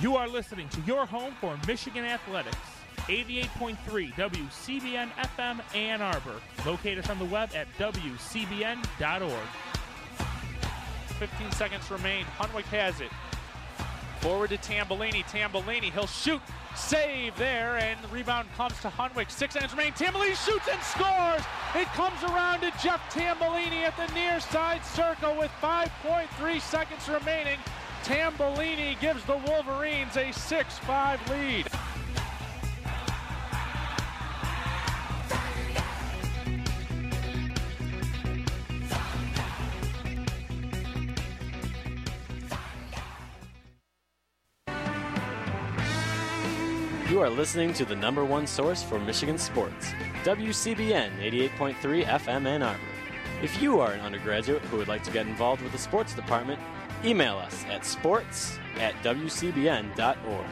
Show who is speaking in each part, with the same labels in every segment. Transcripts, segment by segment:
Speaker 1: You are listening to your home for Michigan Athletics. 88.3 WCBN FM Ann Arbor. Locate us on the web at WCBN.org.
Speaker 2: 15 seconds remain. Hunwick has it. Forward to Tambellini. Tambellini, he'll shoot. Save there, and the rebound comes to Hunwick. Six seconds remain. Tambellini shoots and scores. It comes around to Jeff Tambellini at the near side circle with 5.3 seconds remaining. Tambellini gives the Wolverines a 6-5 lead.
Speaker 3: You are listening to the number one source for Michigan sports, WCBN 88.3 FM Ann Arbor. If you are an undergraduate who would like to get involved with the sports department, email us at sports at wcbn.org.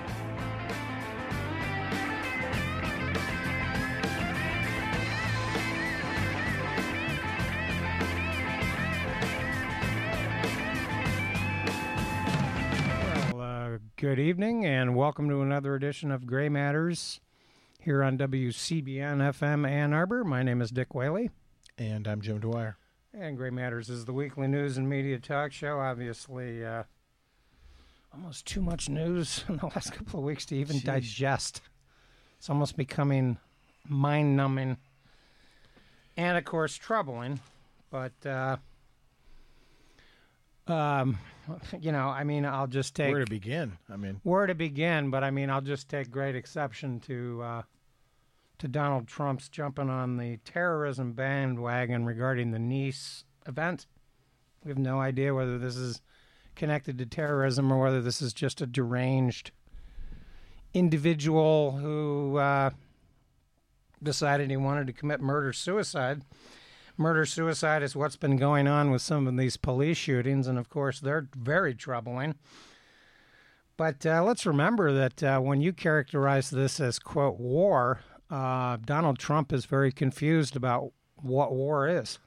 Speaker 4: Well, uh, good evening and welcome to another edition of Gray Matters here on WCBN FM Ann Arbor. My name is Dick Whaley.
Speaker 5: And I'm Jim Dwyer.
Speaker 4: And Gray Matters is the weekly news and media talk show. Obviously, uh, almost too much news in the last couple of weeks to even digest. It's almost becoming mind numbing and, of course, troubling. But, uh, um, you know, I mean, I'll just take
Speaker 5: Where to begin? I mean,
Speaker 4: where to begin, but I mean, I'll just take great exception to uh, to Donald Trump's jumping on the terrorism bandwagon regarding the Nice event. We have no idea whether this is connected to terrorism or whether this is just a deranged individual who uh, decided he wanted to commit murder suicide. Murder suicide is what's been going on with some of these police shootings, and of course, they're very troubling. But uh, let's remember that uh, when you characterize this as, quote, war, uh, Donald Trump is very confused about what war is.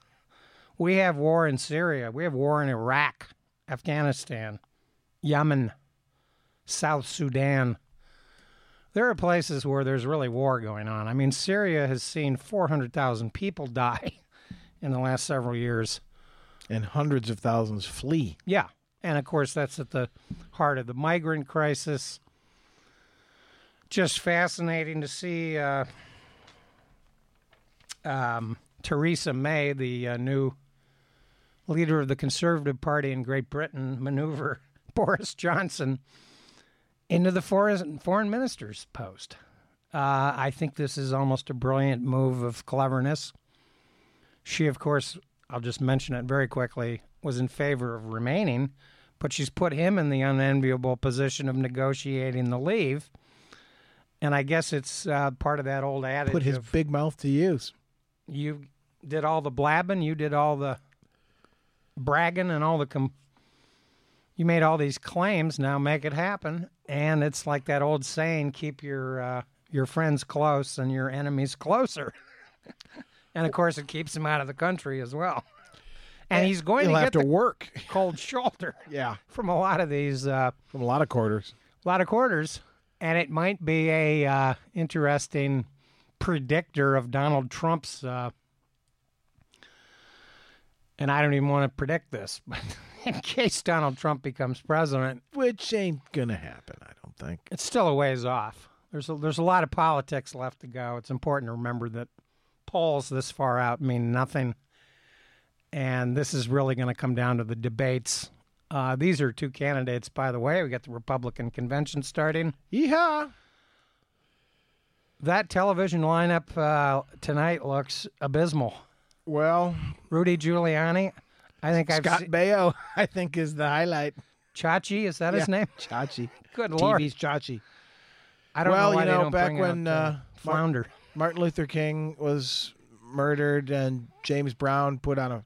Speaker 4: We have war in Syria, we have war in Iraq, Afghanistan, Yemen, South Sudan. There are places where there's really war going on. I mean, Syria has seen 400,000 people die in the last several years.
Speaker 5: and hundreds of thousands flee.
Speaker 4: Yeah. And of course, that's at the heart of the migrant crisis. Just fascinating to see uh, um, Theresa May, the uh, new leader of the Conservative Party in Great Britain, maneuver Boris Johnson into the foreign, foreign minister's post. Uh, I think this is almost a brilliant move of cleverness. She, of course, I'll just mention it very quickly, was in favor of remaining, but she's put him in the unenviable position of negotiating the leave. And I guess it's uh, part of that old adage
Speaker 5: Put his
Speaker 4: of
Speaker 5: big mouth to use.
Speaker 4: you did all the blabbing, you did all the bragging, and all the com- you made all these claims. Now make it happen. And it's like that old saying: keep your uh, your friends close and your enemies closer. and of course, it keeps him out of the country as well. And he's going to
Speaker 5: have
Speaker 4: get
Speaker 5: to work.
Speaker 4: cold shoulder
Speaker 5: Yeah,
Speaker 4: from a lot of these. Uh,
Speaker 5: from a lot of quarters.
Speaker 4: a lot of quarters, and it might be a uh, interesting predictor of Donald Trump's. Uh, and I don't even want to predict this, but in case Donald Trump becomes president,
Speaker 5: Which ain't gonna happen, I don't think.
Speaker 4: it's still a ways off. There's a, there's a lot of politics left to go. It's important to remember that polls this far out mean nothing, and this is really going to come down to the debates. Uh, these are two candidates, by the way. We got the Republican convention starting.
Speaker 5: Yeehaw!
Speaker 4: That television lineup uh, tonight looks abysmal.
Speaker 5: Well,
Speaker 4: Rudy Giuliani, I think I've
Speaker 5: Scott
Speaker 4: seen
Speaker 5: Baio, I think, is the highlight.
Speaker 4: Chachi. Is that his name?
Speaker 5: Chachi.
Speaker 4: Good lord!
Speaker 5: TV's Chachi.
Speaker 4: I don't
Speaker 5: well,
Speaker 4: know why
Speaker 5: you know,
Speaker 4: don't
Speaker 5: back when
Speaker 4: uh,
Speaker 5: uh,
Speaker 4: Flounder.
Speaker 5: Martin Luther King was murdered and James Brown put on a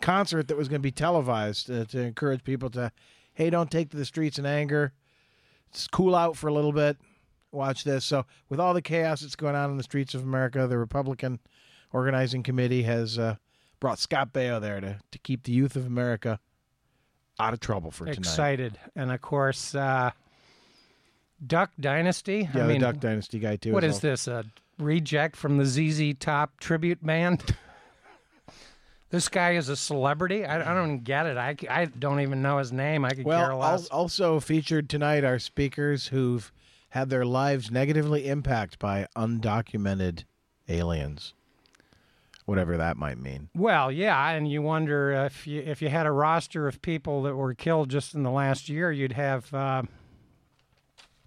Speaker 5: concert that was going to be televised uh, to encourage people to, hey, don't take to the streets in anger. Just cool out for a little bit. Watch this. So, with all the chaos that's going on in the streets of America, the Republican organizing committee has uh, brought Scott Baio there to, to keep the youth of America out of trouble for tonight.
Speaker 4: excited, and of course, uh, Duck Dynasty.
Speaker 5: Yeah,
Speaker 4: I mean,
Speaker 5: the Duck Dynasty guy too.
Speaker 4: What is,
Speaker 5: is
Speaker 4: this? A reject from the ZZ Top tribute band? this guy is a celebrity. I, I don't get it. I, I don't even know his name. I could care
Speaker 5: Well, al-
Speaker 4: less.
Speaker 5: also featured tonight are speakers who've had their lives negatively impacted by undocumented aliens, whatever that might mean.
Speaker 4: Well, yeah, and you wonder if you if you had a roster of people that were killed just in the last year, you'd have uh,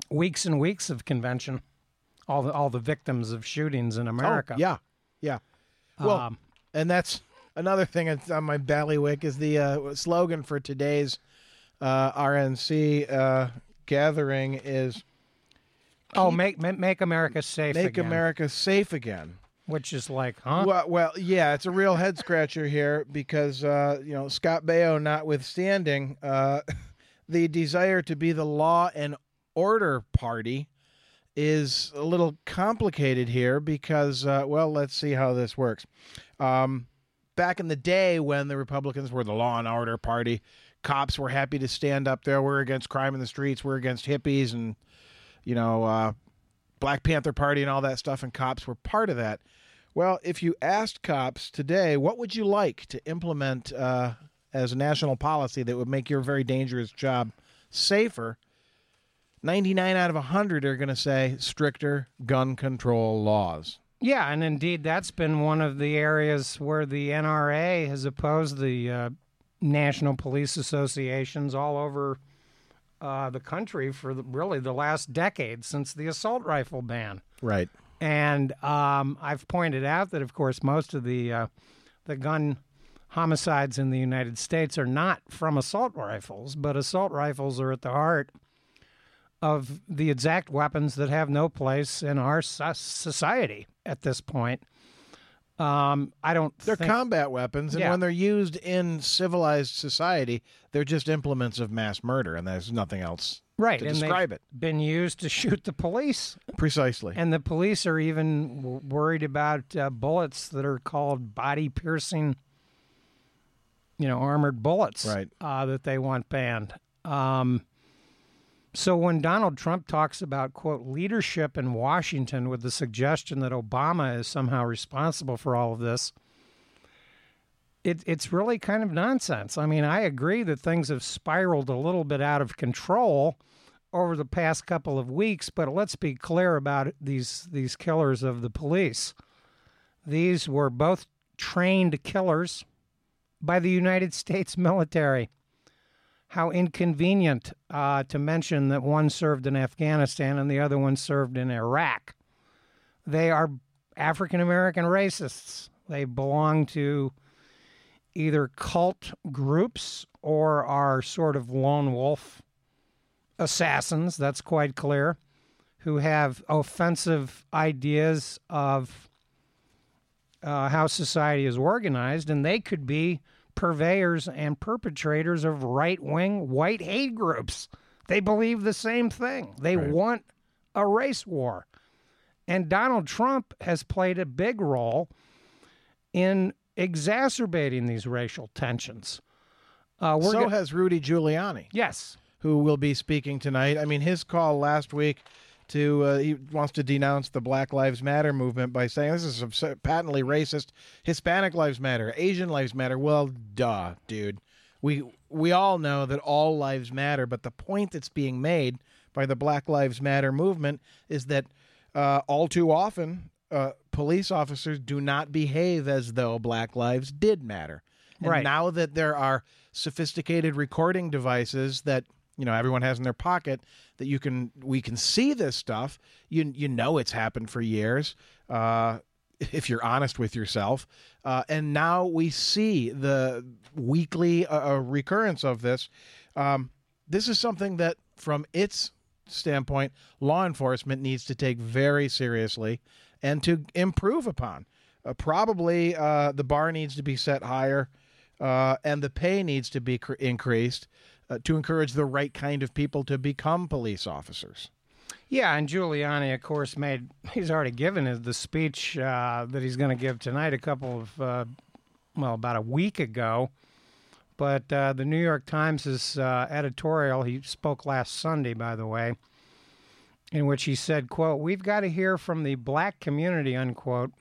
Speaker 4: weeks and weeks of convention. All the all the victims of shootings in America.
Speaker 5: Oh, yeah, yeah. Well,
Speaker 4: Um,
Speaker 5: and that's another thing that's on my ballywick is the uh, slogan for today's uh, RNC uh, gathering is
Speaker 4: oh, make make, make America safe.
Speaker 5: "Make
Speaker 4: again,
Speaker 5: America Safe Again."
Speaker 4: which is like, huh?
Speaker 5: Well, well, yeah, it's a real head scratcher here because uh, you know Scott Baio, notwithstanding, uh, the desire to be the law and order party is a little complicated here because, uh, well, let's see how this works. Um, back in the day when the Republicans were the law and order party, cops were happy to stand up there. We're against crime in the streets. We're against hippies and you know uh, Black Panther Party and all that stuff, and cops were part of that. Well, if you asked cops today, what would you like to implement uh, as a national policy that would make your very dangerous job safer? 99 out of 100 are going to say stricter gun control laws.
Speaker 4: Yeah, and indeed, that's been one of the areas where the NRA has opposed the uh, national police associations all over uh, the country for the, really the last decade since the assault rifle ban.
Speaker 5: Right.
Speaker 4: And um, I've pointed out that, of course, most of the uh, the gun homicides in the United States are not from assault rifles, but assault rifles are at the heart of the exact weapons that have no place in our society at this point. Um, I don't.
Speaker 5: They're
Speaker 4: think,
Speaker 5: combat weapons, and
Speaker 4: Yeah.
Speaker 5: when they're used in civilized society, they're just implements of mass murder, and there's nothing else
Speaker 4: right,
Speaker 5: to
Speaker 4: and
Speaker 5: describe it.
Speaker 4: been used to shoot the police.
Speaker 5: Precisely.
Speaker 4: And the police are even w- worried about uh, bullets that are called body piercing, you know, armored bullets
Speaker 5: Right.
Speaker 4: uh, that they want banned. Um, so when Donald Trump talks about, quote, leadership in Washington with the suggestion that Obama is somehow responsible for all of this, it, it's really kind of nonsense. I mean, I agree that things have spiraled a little bit out of control over the past couple of weeks, but let's be clear about these these killers of the police. These were both trained killers by the United States military. How inconvenient uh, to mention that one served in Afghanistan and the other one served in Iraq. They are African American racists. They belong to either cult groups or are sort of lone wolf assassins, that's quite clear, who have offensive ideas of uh, how society is organized, and they could be purveyors and perpetrators of right wing white hate groups. They believe the same thing. They
Speaker 5: Right.
Speaker 4: want a race war. And Donald Trump has played a big role in exacerbating these racial tensions. Uh, we're
Speaker 5: so
Speaker 4: go-
Speaker 5: has Rudy Giuliani.
Speaker 4: yes.
Speaker 5: who will be speaking tonight. I mean, his call last week to uh, he wants to denounce the Black Lives Matter movement by saying this is patently racist. Hispanic lives matter, Asian lives matter. Well, duh, dude. We we all know that all lives matter, but the point that's being made by the Black Lives Matter movement is that uh, all too often uh, police officers do not behave as though Black lives did matter. And
Speaker 4: Right.
Speaker 5: now that there are sophisticated recording devices that you know everyone has in their pocket that you can we can see this stuff. You you know it's happened for years uh if you're honest with yourself. Uh, and now we see the weekly uh, uh, recurrence of this. Um, this is something that from its standpoint law enforcement needs to take very seriously and to improve upon. Uh, probably uh, the bar needs to be set higher and the pay needs to be cr- increased uh, to encourage the right kind of people to become police officers.
Speaker 4: Yeah, and Giuliani, of course, made he's already given the speech uh, that he's going to give tonight. A couple of uh, well, about a week ago. But uh, the New York Times' uh, editorial, he spoke last Sunday, by the way, in which he said, quote, We've got to hear from the black community, unquote,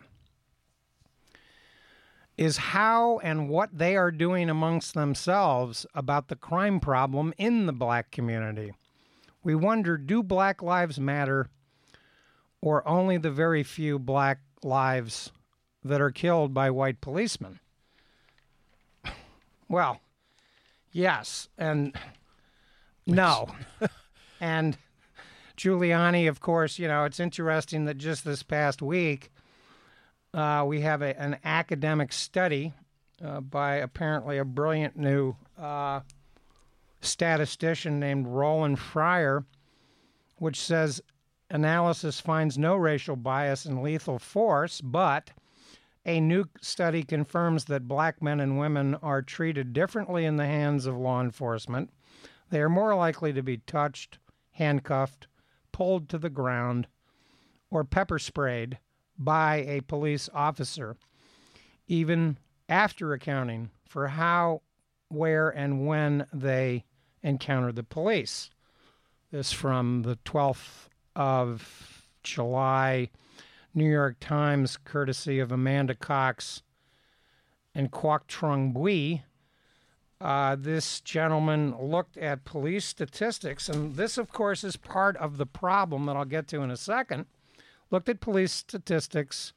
Speaker 4: is how and what they are doing amongst themselves about the crime problem in the black community. We wonder do black lives matter or only the very few black lives that are killed by white policemen? Well, yes, and no. and Giuliani, of course, you know, it's interesting that just this past week, uh, we have a, an academic study uh, by apparently a brilliant new uh, statistician named Roland Fryer, which says analysis finds no racial bias in lethal force, but a new study confirms that black men and women are treated differently in the hands of law enforcement. They are more likely to be touched, handcuffed, pulled to the ground, or pepper sprayed by a police officer, even after accounting for how, where, and when they encountered the police. This from the 12th of July, New York Times, courtesy of Amanda Cox and Quoc Trung Bui. Uh, this gentleman looked at police statistics, and this, of course, is part of the problem that I'll get to in a second looked at police statistics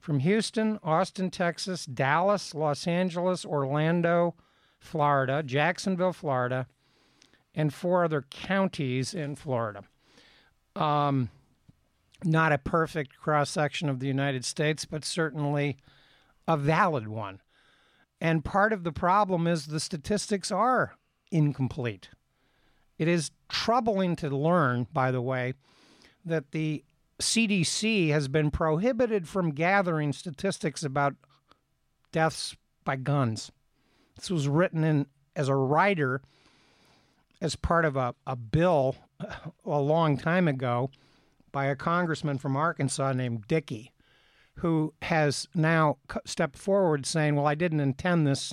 Speaker 4: from Houston, Austin, Texas, Dallas, Los Angeles, Orlando, Florida, Jacksonville, Florida, and four other counties in Florida. Um, not a perfect cross section of the United States, but certainly a valid one. And part of the problem is the statistics are incomplete. It is troubling to learn, by the way, that the CDC has been prohibited from gathering statistics about deaths by guns. This was written in as a rider as part of a, a bill a long time ago by a congressman from Arkansas named Dickey, who has now stepped forward saying, Well, I didn't intend this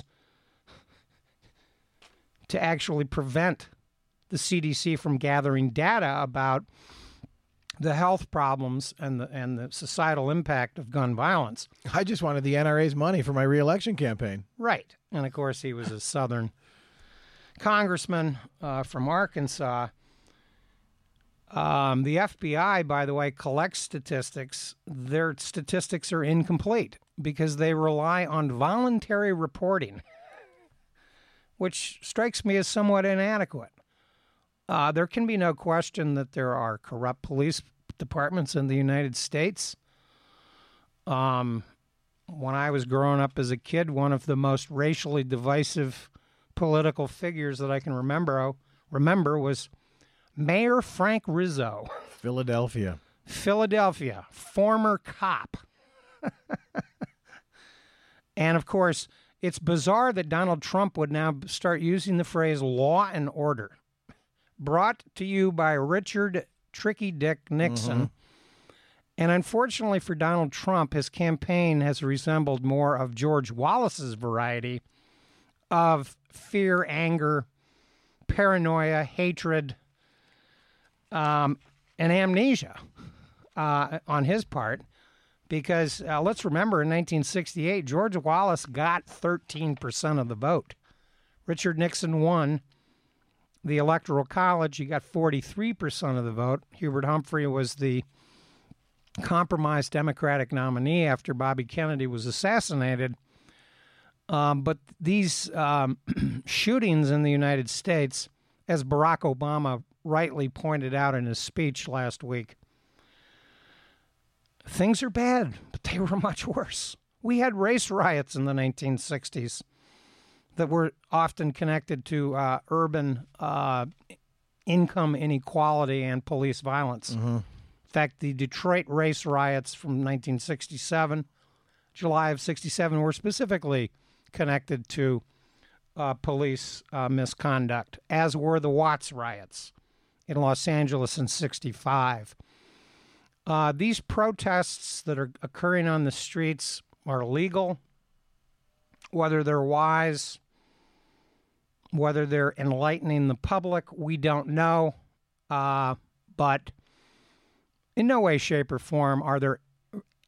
Speaker 4: to actually prevent the CDC from gathering data about the health problems and the and the societal impact of gun violence.
Speaker 5: I just wanted the NRA's money for my reelection campaign.
Speaker 4: Right, and of course he was a Southern congressman uh, from Arkansas. Um, the FBI, by the way, collects statistics. Their statistics are incomplete because they rely on voluntary reporting, which strikes me as somewhat inadequate. Uh, there can be no question that there are corrupt police departments in the United States. Um, when I was growing up as a kid, one of the most racially divisive political figures that I can remember remember was Mayor Frank Rizzo,
Speaker 5: Philadelphia.
Speaker 4: Philadelphia, former cop. and of course, it's bizarre that Donald Trump would now start using the phrase law and order brought to you by Richard Tricky Dick Nixon. Mm-hmm. And unfortunately for Donald Trump, his campaign has resembled more of George Wallace's variety of fear, anger, paranoia, hatred, um, and amnesia uh, on his part. Because uh, let's remember in 1968, George Wallace got 13% of the vote. Richard Nixon won the Electoral College, he got 43% of the vote. Hubert Humphrey was the compromised Democratic nominee after Bobby Kennedy was assassinated. Um, but these um, shootings in the United States, as Barack Obama rightly pointed out in his speech last week, things are bad, but they were much worse. We had race riots in the 1960s that were often connected to uh, urban uh, income inequality and police violence.
Speaker 5: Mm-hmm.
Speaker 4: In fact, the Detroit race riots from 1967, July of 67, were specifically connected to uh, police uh, misconduct, as were the Watts riots in Los Angeles in 65. Uh, these protests that are occurring on the streets are legal. Whether they're wise whether they're enlightening the public, we don't know. Uh, but In no way, shape, or form are there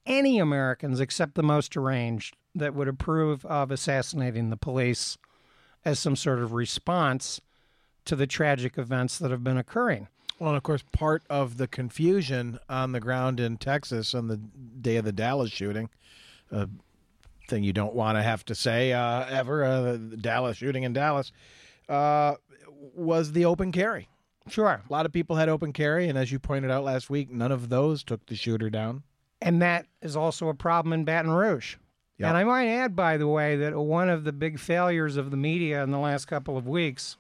Speaker 4: any Americans except the most deranged that would approve of assassinating the police as some sort of response to the tragic events that have been occurring.
Speaker 5: Well, and of course, part of the confusion on the ground in Texas on the day of the Dallas shooting, a thing you don't want to have to say uh, ever, uh, Dallas shooting in Dallas, uh, was the open carry.
Speaker 4: Sure.
Speaker 5: A lot of people had open carry, and as you pointed out last week, none of those took the shooter down.
Speaker 4: And that is also a problem in Baton Rouge.
Speaker 5: Yep.
Speaker 4: And I might add, by the way, that one of the big failures of the media in the last couple of weeks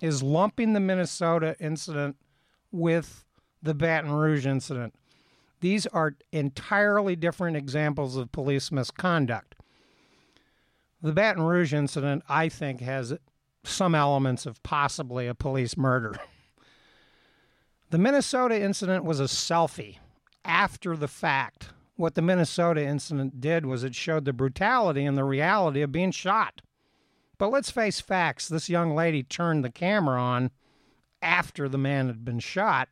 Speaker 4: is lumping the Minnesota incident with the Baton Rouge incident. These are entirely different examples of police misconduct. The Baton Rouge incident, I think, has some elements of possibly a police murder. The Minnesota incident was a selfie after the fact. What the Minnesota incident did was it showed the brutality and the reality of being shot. But let's face facts this young lady turned the camera on after the man had been shot,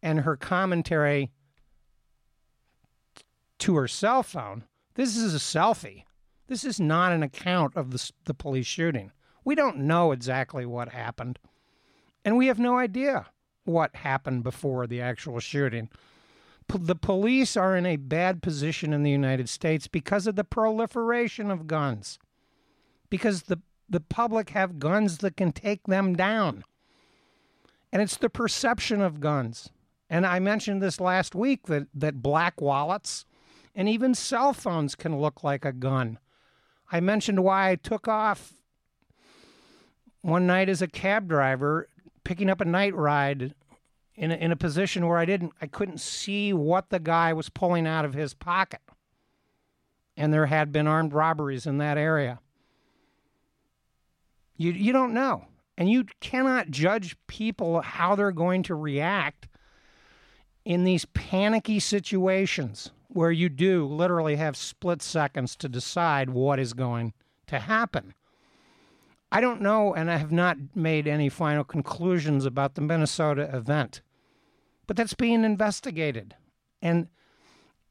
Speaker 4: and her commentary to her cell phone this is a selfie. This is not an account of the, the police shooting. We don't know exactly what happened, and we have no idea what happened before the actual shooting. P- the police are in a bad position in the United States because of the proliferation of guns, because the, the public have guns that can take them down. And it's the perception of guns. And I mentioned this last week that, that black wallets and even cell phones can look like a gun. I mentioned why I took off one night as a cab driver picking up a night ride in a, in a position where I didn't I couldn't see what the guy was pulling out of his pocket. And there had been armed robberies in that area. You you don't know. And you cannot judge people how they're going to react in these panicky situations where you do literally have split seconds to decide what is going to happen. I don't know, and I have not made any final conclusions about the Minnesota event, but that's being investigated. And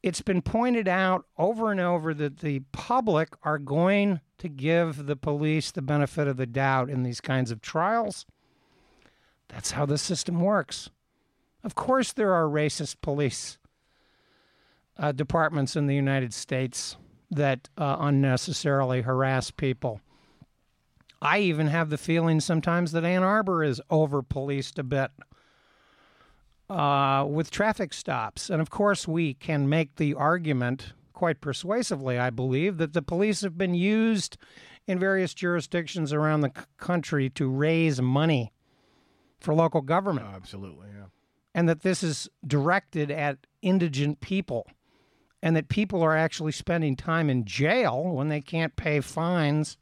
Speaker 4: it's been pointed out over and over that the public are going to give the police the benefit of the doubt in these kinds of trials. That's how the system works. Of course, there are racist police uh, departments in the United States that uh, unnecessarily harass people. I even have the feeling sometimes that Ann Arbor is over policed a bit uh, with traffic stops. And of course, we can make the argument quite persuasively, I believe, that the police have been used in various jurisdictions around the c- country to raise money for local government.
Speaker 5: absolutely, yeah.
Speaker 4: And that this is directed at indigent people. And that people are actually spending time in jail when they can't pay fines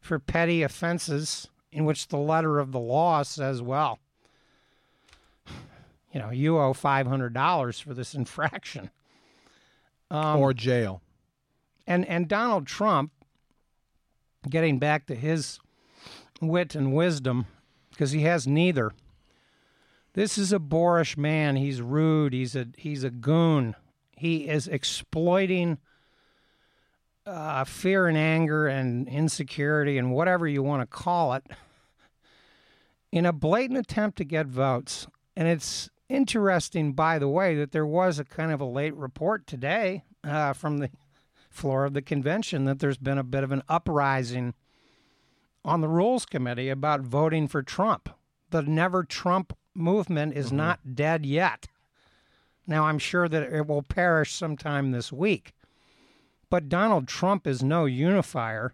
Speaker 4: for petty offenses in which the letter of the law says, well, you know, you owe $500 for this infraction. Um,
Speaker 5: or jail.
Speaker 4: and and Donald Trump, getting back to his wit and wisdom, because he has neither. This is a boorish man. He's rude. He's a he's a goon. He is exploiting uh, fear and anger and insecurity and whatever you want to call it in a blatant attempt to get votes. And it's interesting, by the way, that there was a kind of a late report today uh, from the floor of the convention that there's been a bit of an uprising on the Rules Committee about voting for Trump. The Never Trump movement is not dead yet. Now, I'm sure that it will perish sometime this week. But Donald Trump is no unifier.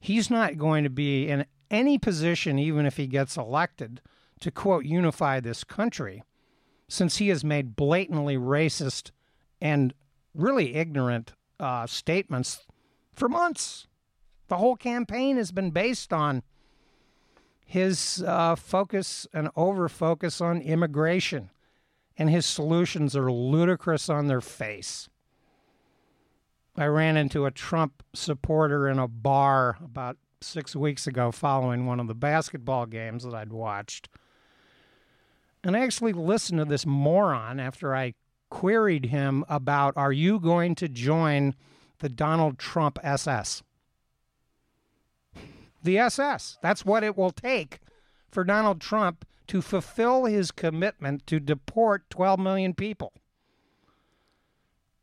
Speaker 4: He's not going to be in any position, even if he gets elected, to quote, unify this country, since he has made blatantly racist and really ignorant uh, statements for months. The whole campaign has been based on his uh, focus and over focus on immigration, and his solutions are ludicrous on their face. I ran into a Trump supporter in a bar about six weeks ago following one of the basketball games that I'd watched. And I actually listened to this moron after I queried him about Are you going to join the Donald Trump SS? The SS. That's what it will take for Donald Trump to fulfill his commitment to deport 12 million people.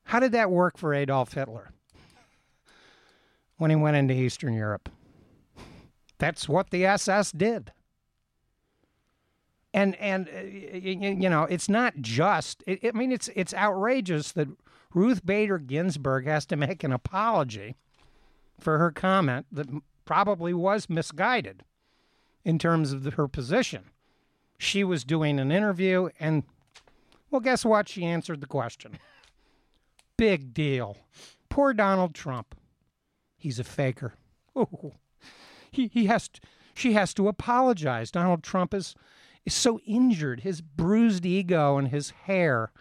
Speaker 4: How did that work for Adolf Hitler when he went into Eastern Europe? That's what the SS did. And and uh, you know, it's not just. I mean, it's it's outrageous that Ruth Bader Ginsburg has to make an apology for her comment that probably was misguided in terms of her position. She was doing an interview, and well, guess what? She answered the question. Big deal. Poor Donald Trump. He's a faker. Oh, He, he has to, she has to apologize. Donald Trump is is so injured. His bruised ego and his hair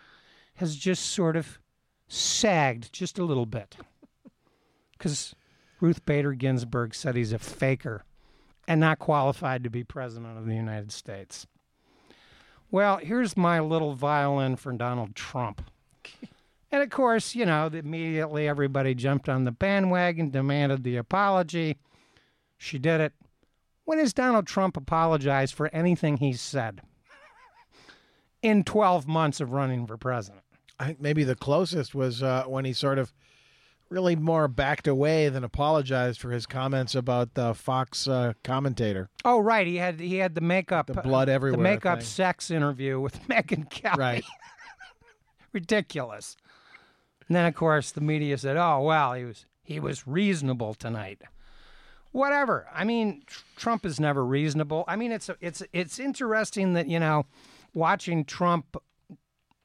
Speaker 4: has just sort of sagged just a little bit. Because Ruth Bader Ginsburg said he's a faker and not qualified to be president of the United States. Well, here's my little violin for Donald Trump. And of course, you know, immediately everybody jumped on the bandwagon, demanded the apology. She did it. When has Donald Trump apologized for anything he's said in 12 months of running for president?
Speaker 5: I think maybe the closest was uh, when he sort of really more backed away than apologized for his comments about the Fox uh, commentator.
Speaker 4: Oh, right. He had he had the makeup,
Speaker 5: The blood everywhere
Speaker 4: the makeup
Speaker 5: thing.
Speaker 4: sex interview with Megyn Kelly.
Speaker 5: Right.
Speaker 4: Ridiculous. And then, of course, the media said, "Oh, well, he was he was reasonable tonight." Whatever. I mean, tr- Trump is never reasonable. I mean, it's it's it's interesting that you know, watching Trump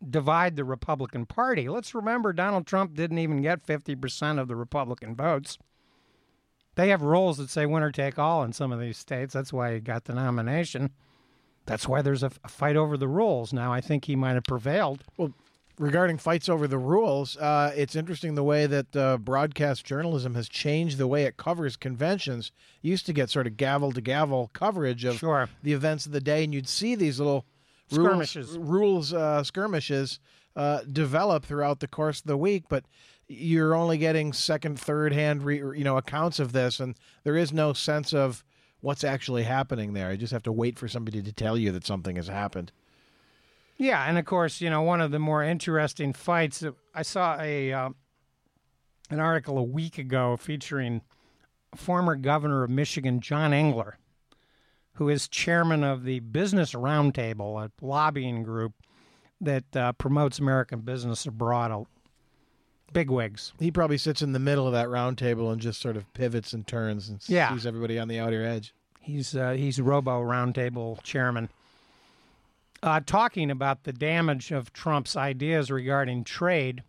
Speaker 4: divide the Republican Party. Let's remember, Donald Trump didn't even get fifty percent of the Republican votes. They have rules that say winner take all in some of these states. That's why he got the nomination. That's why there's a, fight over the rules. Now, I think he might have prevailed.
Speaker 5: Well, regarding fights over the rules, uh, it's interesting the way that uh, broadcast journalism has changed the way it covers conventions. You used to get sort of gavel to gavel coverage of
Speaker 4: Sure.
Speaker 5: the events of the day, and you'd see these little
Speaker 4: Skirmishes.
Speaker 5: rules uh, skirmishes uh, develop throughout the course of the week, but you're only getting second, third hand, re- you know, accounts of this, and there is no sense of what's actually happening there. You just have to wait for somebody to tell you that something has happened.
Speaker 4: Yeah, and of course, you know, one of the more interesting fights. I saw a uh, an article a week ago featuring former governor of Michigan, John Engler, who is chairman of the Business Roundtable, a lobbying group that uh, promotes American business abroad. Bigwigs.
Speaker 5: He probably sits in the middle of that roundtable and just sort of pivots and turns and
Speaker 4: Yeah.
Speaker 5: sees everybody on the outer edge.
Speaker 4: He's uh, he's Robo Roundtable chairman. Uh, talking about the damage of Trump's ideas regarding trade.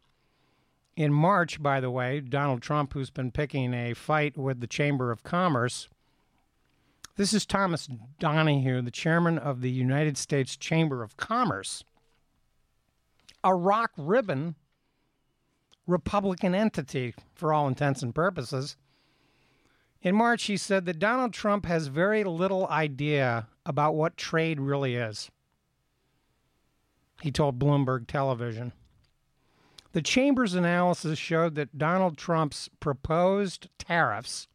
Speaker 4: In March, by the way, Donald Trump, who's been picking a fight with the Chamber of Commerce, this is Thomas Donohue, the chairman of the United States Chamber of Commerce, a rock ribbon Republican entity for all intents and purposes. In March, he said that Donald Trump has very little idea about what trade really is. He told Bloomberg Television. The Chamber's analysis showed that Donald Trump's proposed tariffs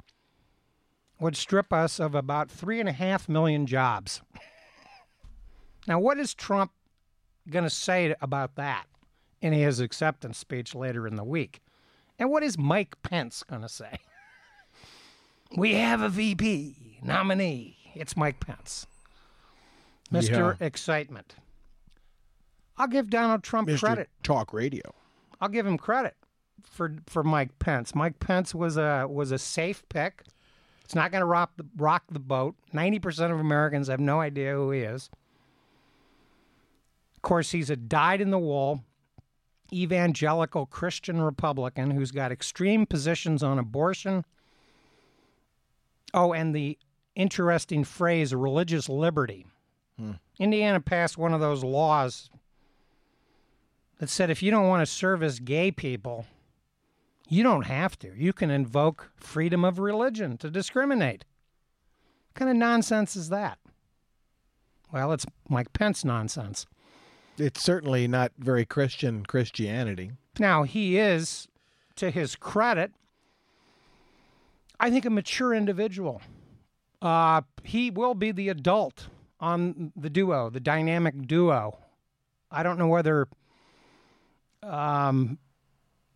Speaker 4: would strip us of about three and a half million jobs. Now, what is Trump going to say about that in his acceptance speech later in the week? And what is Mike Pence going to say? We have a VP nominee. It's Mike Pence. Mr. Excitement. I'll give Donald Trump credit.
Speaker 5: Talk Radio.
Speaker 4: I'll give him credit for for Mike Pence. Mike Pence was a was a safe pick. It's not going to rock the rock the boat. Ninety percent of Americans have no idea who he is. Of course, he's a dyed in the wool evangelical Christian Republican who's got extreme positions on abortion. Oh, and the interesting phrase religious liberty. Hmm. Indiana passed one of those laws that said if you don't want to service gay people, you don't have to. You can invoke freedom of religion to discriminate. What kind of nonsense is that? Well, it's Mike Pence nonsense.
Speaker 5: It's certainly not very Christian Christianity.
Speaker 4: Now, he is, to his credit, I think a mature individual. Uh, he will be the adult on the duo, the dynamic duo. I don't know whether um,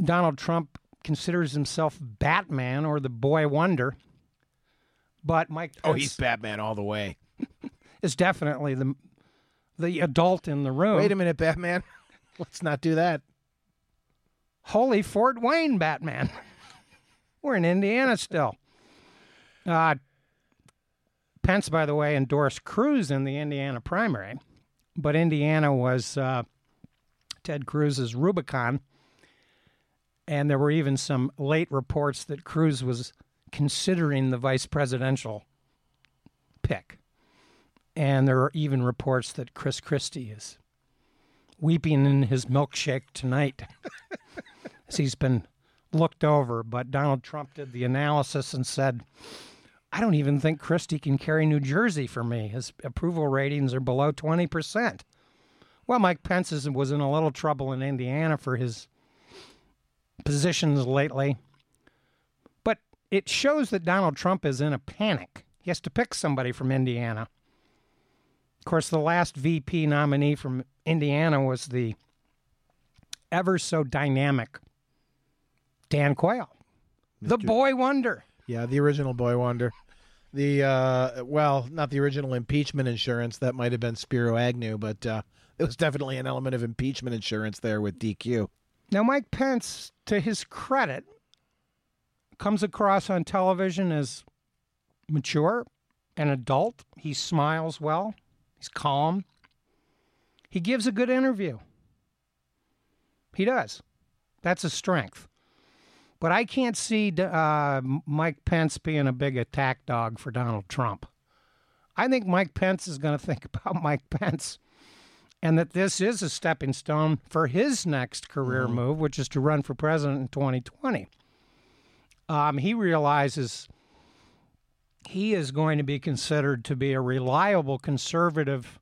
Speaker 4: Donald Trump considers himself Batman or the boy wonder, but Mike
Speaker 5: Oh, he's Batman all the way.
Speaker 4: is definitely the the adult in the room.
Speaker 5: Wait a minute, Batman. Let's not do that.
Speaker 4: Holy Fort Wayne, Batman. We're in Indiana still. Uh, Pence, by the way, endorsed Cruz in the Indiana primary, but Indiana was uh, Ted Cruz's Rubicon. And there were even some late reports that Cruz was considering the vice presidential pick. And there are even reports that Chris Christie is weeping in his milkshake tonight as he's been looked over. But Donald Trump did the analysis and said, I don't even think Christie can carry New Jersey for me. His approval ratings are below 20%. Well, Mike Pence was in a little trouble in Indiana for his positions lately. But it shows that Donald Trump is in a panic. He has to pick somebody from Indiana. Of course, the last VP nominee from Indiana was the ever so dynamic Dan Quayle, the boy wonder.
Speaker 5: Yeah, the original Boy Wonder. The uh, well, not the original impeachment insurance. That might have been Spiro Agnew, but uh, it was definitely an element of impeachment insurance there with DQ.
Speaker 4: Now, Mike Pence, to his credit, comes across on television as mature, an adult. He smiles well, he's calm. He gives a good interview. He does. That's a strength. But I can't see uh, Mike Pence being a big attack dog for Donald Trump. I think Mike Pence is going to think about Mike Pence and that this is a stepping stone for his next career move, which is to run for president in 2020. Um, he realizes he is going to be considered to be a reliable conservative,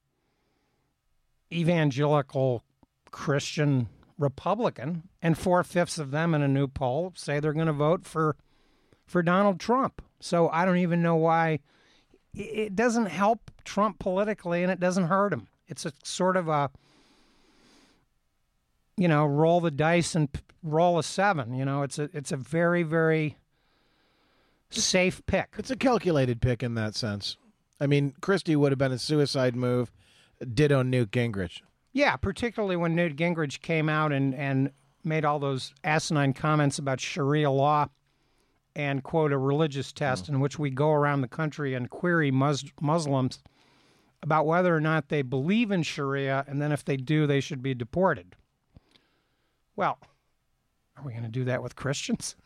Speaker 4: evangelical Christian Republican, and four fifths of them in a new poll say they're going to vote for for Donald Trump. So I don't even know why it doesn't help Trump politically, and it doesn't hurt him. It's a sort of a you know roll the dice and p- roll a seven. You know, it's a it's a very very safe pick.
Speaker 5: It's a calculated pick in that sense. I mean, Christie would have been a suicide move. Ditto Newt Gingrich.
Speaker 4: Yeah, particularly when Newt Gingrich came out and, and made all those asinine comments about Sharia law and, quote, a religious test mm. in which we go around the country and query mus- Muslims about whether or not they believe in Sharia, and then if they do, they should be deported. Well, are we going to do that with Christians?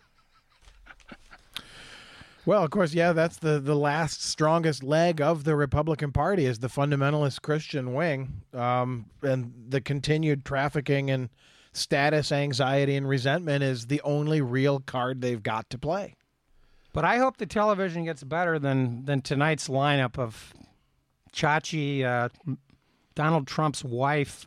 Speaker 5: Well, of course, yeah, that's the, the last strongest leg of the Republican Party is the fundamentalist Christian wing, um, and the continued trafficking and status anxiety and resentment is the only real card they've got to play.
Speaker 4: But I hope the television gets better than than tonight's lineup of Chachi, uh, Donald Trump's wife,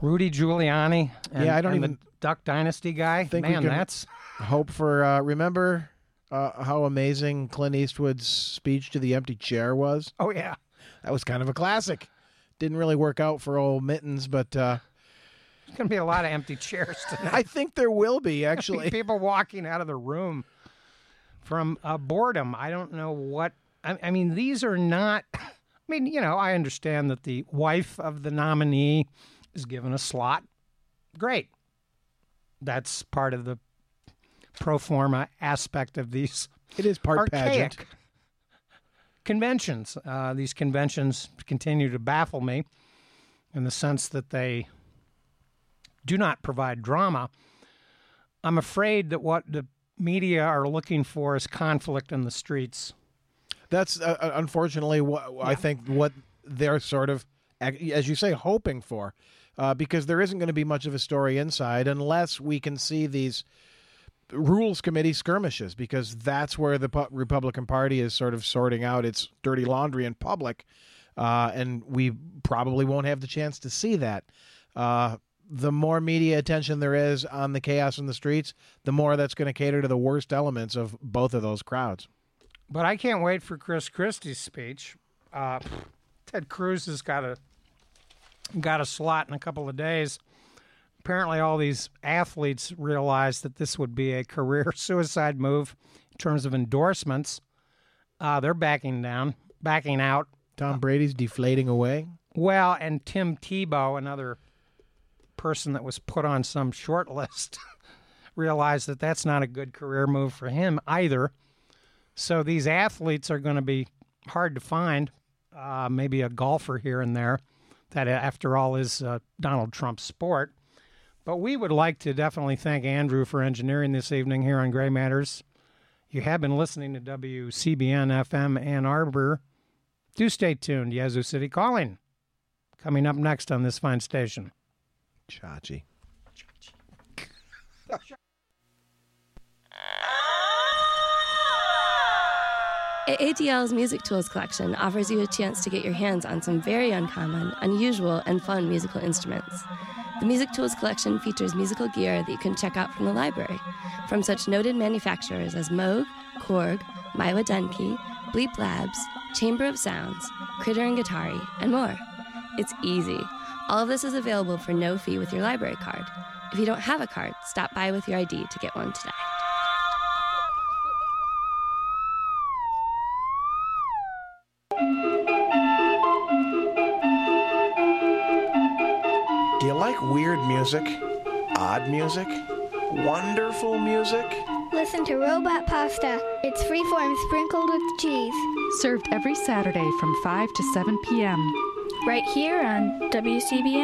Speaker 4: Rudy Giuliani. And,
Speaker 5: Yeah, I don't even
Speaker 4: the Duck Dynasty guy.
Speaker 5: think
Speaker 4: Man, that's
Speaker 5: Hope for uh, remember uh, how amazing Clint Eastwood's speech to the empty chair was.
Speaker 4: oh yeah.
Speaker 5: That was kind of a classic. Didn't really work out for old Mittens, but uh,
Speaker 4: There's gonna be a lot of empty chairs tonight.
Speaker 5: I think there will be actually.
Speaker 4: People walking out of the room from uh, boredom. I don't know what. I, I mean, these are not. I mean, you know, I understand that the wife of the nominee is given a slot. Great. That's part of the pro forma aspect of these
Speaker 5: It is part pageant.
Speaker 4: conventions. Uh, these conventions continue to baffle me in the sense that they do not provide drama. I'm afraid that what the media are looking for is conflict in the streets.
Speaker 5: That's uh, uh, unfortunately what I think what they're sort of, as you say, hoping for, uh, because there isn't going to be much of a story inside unless we can see these rules committee skirmishes, because that's where the pu- Republican Party is sort of sorting out its dirty laundry in public. uh, and we probably won't have the chance to see that. Uh, the more media attention there is on the chaos in the streets, the more that's going to cater to the worst elements of both of those crowds.
Speaker 4: But I can't wait for Chris Christie's speech. Uh, Ted Cruz has got a got a slot in a couple of days. Apparently, all these athletes realized that this would be a career suicide move in terms of endorsements. Uh, they're backing down, backing out.
Speaker 5: Tom Brady's deflating away.
Speaker 4: Well, and Tim Tebow, another person that was put on some short list, realized that that's not a good career move for him either. So these athletes are going to be hard to find. Uh, maybe a golfer here and there. That, after all, is uh, Donald Trump's sport. But we would like to definitely thank Andrew for engineering this evening here on Gray Matters. You have been listening to WCBN FM Ann Arbor. Do stay tuned. Yazoo City Calling. Coming up next on this fine station.
Speaker 5: Chachi.
Speaker 6: ADL's Music Tools collection offers you a chance to get your hands on some very uncommon, unusual, and fun musical instruments. The Music Tools collection features musical gear that you can check out from the library, from such noted manufacturers as Moog, Korg, Maywa Denki, Bleep Labs, Chamber of Sounds, Critter and Guitari, and more. It's easy. All of this is available for no fee with your library card. If you don't have a card, stop by with your ID to get one today.
Speaker 7: Weird music? Odd music? Wonderful music?
Speaker 8: Listen to Robot Pasta. It's freeform sprinkled with cheese.
Speaker 9: Served every Saturday from 5 to 7 p.m.
Speaker 8: Right here on WCBN